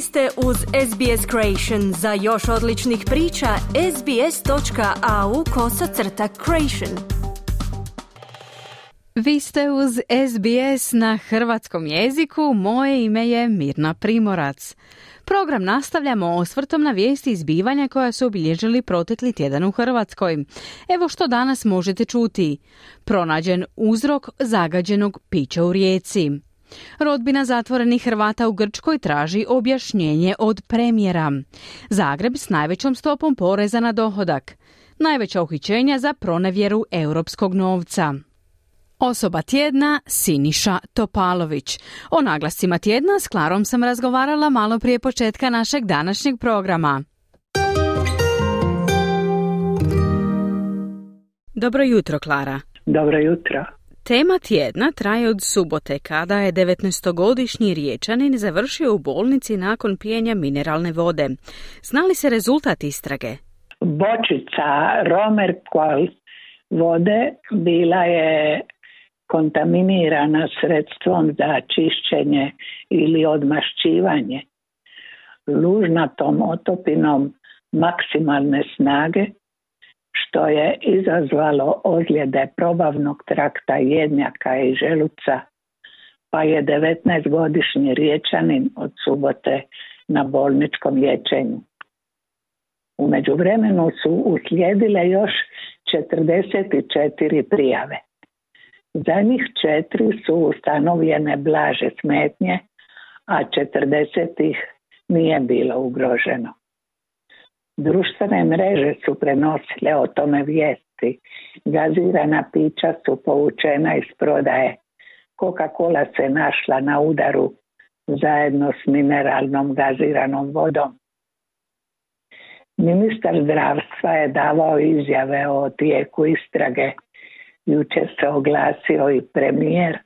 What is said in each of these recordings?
Ste uz SBS Creation. Za još odličnih priča, sbs.au kosacrta creation. Vi ste uz SBS na hrvatskom jeziku. Moje ime je Mirna Primorac. Program nastavljamo osvrtom na vijesti izbivanja koja su obilježili protekli tjedan u Hrvatskoj. Evo što danas možete čuti. Pronađen uzrok zagađenog pića u rijeci. Rodbina zatvorenih Hrvata u Grčkoj traži objašnjenje od premijera. Zagreb s najvećom stopom poreza na dohodak. Najveća uhićenja za pronevjeru europskog novca. Osoba tjedna Siniša Topalović. O naglascima tjedna s Klarom sam razgovarala malo prije početka našeg današnjeg programa. Dobro jutro, Klara. Dobro jutro. Tema tjedna traje od subote kada je 19-godišnji riječanin završio u bolnici nakon pijenja mineralne vode. Zna li se rezultat istrage? Bočica Romer vode bila je kontaminirana sredstvom za čišćenje ili odmašćivanje. Lužnatom otopinom maksimalne snage što je izazvalo ozljede probavnog trakta jednjaka i želuca, pa je 19-godišnji riječanin od subote na bolničkom liječenju. U međuvremenu su uslijedile još 44 prijave. Za njih četiri su ustanovljene blaže smetnje, a 40 ih nije bilo ugroženo. Društvene mreže su prenosile o tome vijesti. Gazirana pića su povučena iz prodaje. Coca-Cola se našla na udaru zajedno s mineralnom gaziranom vodom. Ministar zdravstva je davao izjave o tijeku istrage. Jučer se oglasio i premijer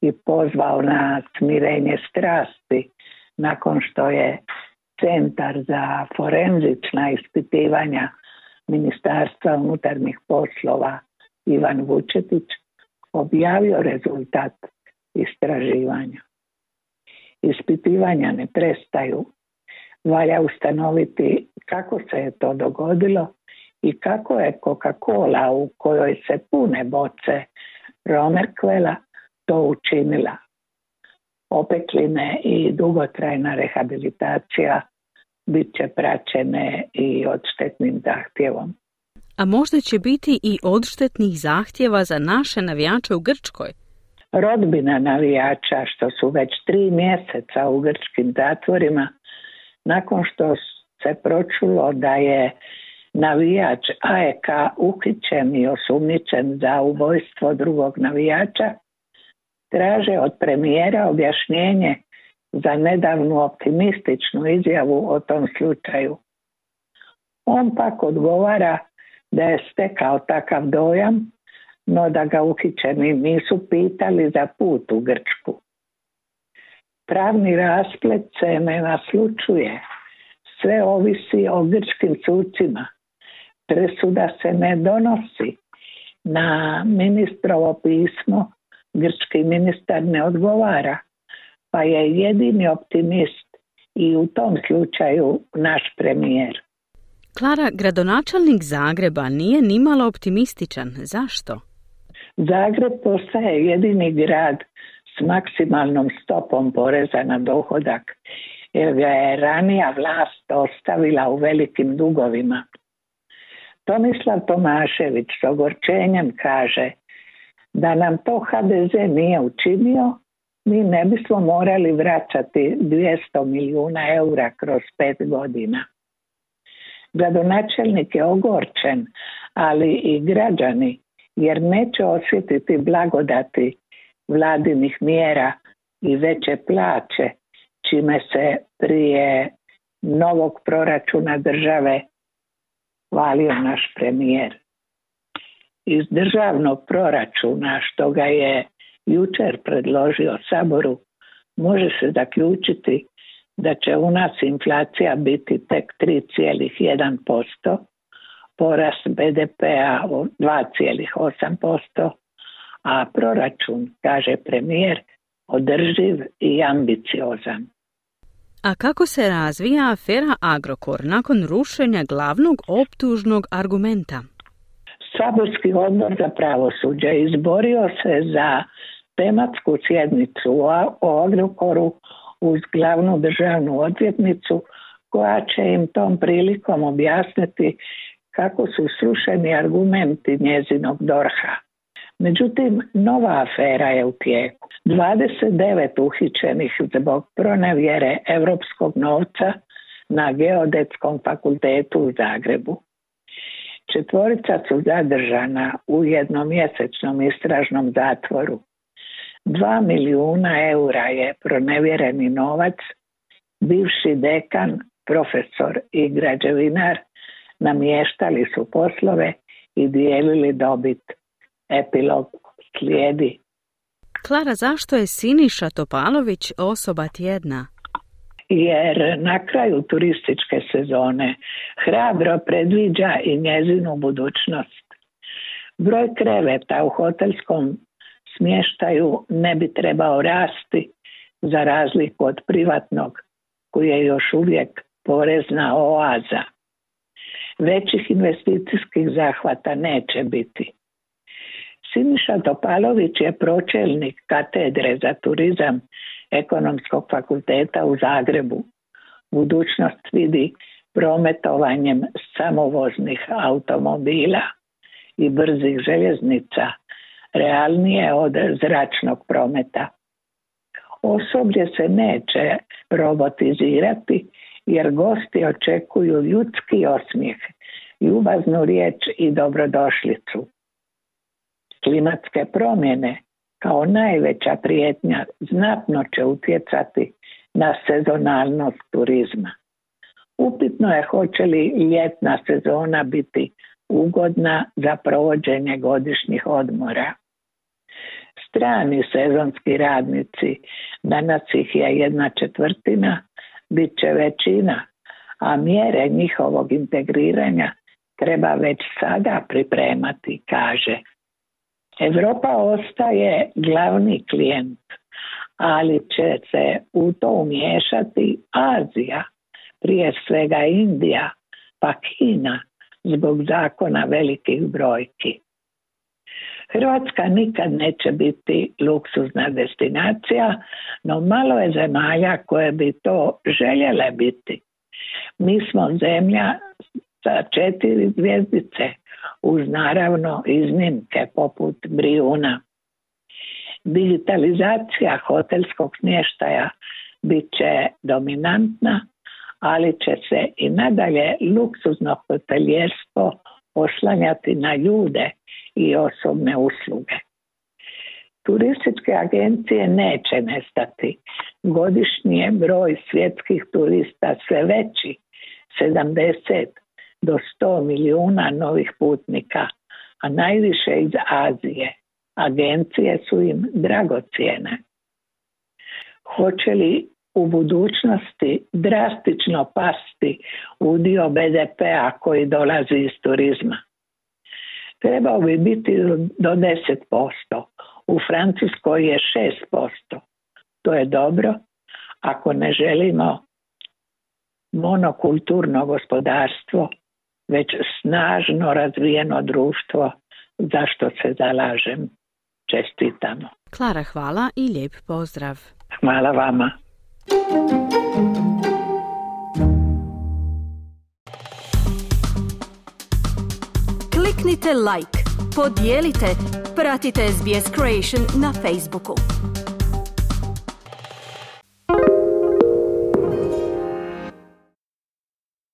i pozvao na smirenje strasti nakon što je centar za forenzična ispitivanja Ministarstva unutarnjih poslova Ivan Vučetić objavio rezultat istraživanja. Ispitivanja ne prestaju. Valja ustanoviti kako se je to dogodilo i kako je Coca-Cola u kojoj se pune boce Romerkvela to učinila opekline i dugotrajna rehabilitacija bit će praćene i odštetnim zahtjevom. A možda će biti i odštetnih zahtjeva za naše navijače u Grčkoj? Rodbina navijača što su već tri mjeseca u grčkim zatvorima nakon što se pročulo da je navijač AEK uhićen i osumnjičen za ubojstvo drugog navijača, traže od premijera objašnjenje za nedavnu optimističnu izjavu o tom slučaju. On pak odgovara da je stekao takav dojam, no da ga uhićeni nisu pitali za put u Grčku. Pravni rasplet se ne naslučuje. Sve ovisi o grčkim sucima. Presuda se ne donosi. Na ministrovo pismo grčki ministar ne odgovara, pa je jedini optimist i u tom slučaju naš premijer. Klara, gradonačelnik Zagreba nije nimalo optimističan. Zašto? Zagreb postaje jedini grad s maksimalnom stopom poreza na dohodak, jer ga je ranija vlast ostavila u velikim dugovima. Tomislav Tomašević s ogorčenjem kaže da nam to HDZ nije učinio, mi ne bismo morali vraćati 200 milijuna eura kroz pet godina. Gradonačelnik je ogorčen, ali i građani, jer neće osjetiti blagodati vladinih mjera i veće plaće, čime se prije novog proračuna države hvalio naš premijer iz državnog proračuna što ga je jučer predložio Saboru može se zaključiti da će u nas inflacija biti tek 3,1%, porast BDP-a 2,8%, a proračun, kaže premijer, održiv i ambiciozan. A kako se razvija afera Agrokor nakon rušenja glavnog optužnog argumenta? Saborski odbor za pravosuđe izborio se za tematsku sjednicu o Agrokoru uz glavnu državnu odvjetnicu koja će im tom prilikom objasniti kako su srušeni argumenti njezinog dorha. Međutim, nova afera je u tijeku. 29 uhićenih zbog pronevjere europskog novca na Geodetskom fakultetu u Zagrebu. Četvorica su zadržana u jednomjesečnom istražnom zatvoru. Dva milijuna eura je pronevjereni novac, bivši dekan, profesor i građevinar namještali su poslove i dijelili dobit. Epilog slijedi. Klara, zašto je Siniša Topalović osoba tjedna? Jer na kraju turističke sezone hrabro predviđa i njezinu budućnost. Broj kreveta u hotelskom smještaju ne bi trebao rasti za razliku od privatnog koji je još uvijek porezna oaza. Većih investicijskih zahvata neće biti. Siniša Topalović je pročelnik katedre za turizam Ekonomskog fakulteta u Zagrebu. Budućnost vidi prometovanjem samovoznih automobila i brzih željeznica realnije od zračnog prometa. Osoblje se neće robotizirati jer gosti očekuju ljudski osmijeh, ljubaznu riječ i dobrodošlicu. Klimatske promjene kao najveća prijetnja znatno će utjecati na sezonalnost turizma. Upitno je hoće li ljetna sezona biti ugodna za provođenje godišnjih odmora. Strani sezonski radnici, danas ih je jedna četvrtina, bit će većina, a mjere njihovog integriranja treba već sada pripremati, kaže. Europa ostaje glavni klijent, ali će se u to umiješati Azija, prije svega Indija, pa Kina, zbog zakona velikih brojki. Hrvatska nikad neće biti luksuzna destinacija, no malo je zemalja koje bi to željele biti. Mi smo zemlja sa četiri zvijezdice, uz naravno iznimke poput Brijuna. Digitalizacija hotelskog smještaja bit će dominantna, ali će se i nadalje luksuzno hoteljerstvo oslanjati na ljude i osobne usluge. Turističke agencije neće nestati. Godišnji je broj svjetskih turista sve veći, 70 do 100 milijuna novih putnika, a najviše iz Azije. Agencije su im dragocijene. Hoće li u budućnosti drastično pasti udio BDP-a koji dolazi iz turizma? trebao bi biti do 10%. U Francuskoj je 6%. To je dobro ako ne želimo monokulturno gospodarstvo, već snažno razvijeno društvo zašto se zalažem. Čestitamo. Klara, hvala i lijep pozdrav. Hvala vama. Kliknite like, podijelite, pratite SBS Creation na Facebooku.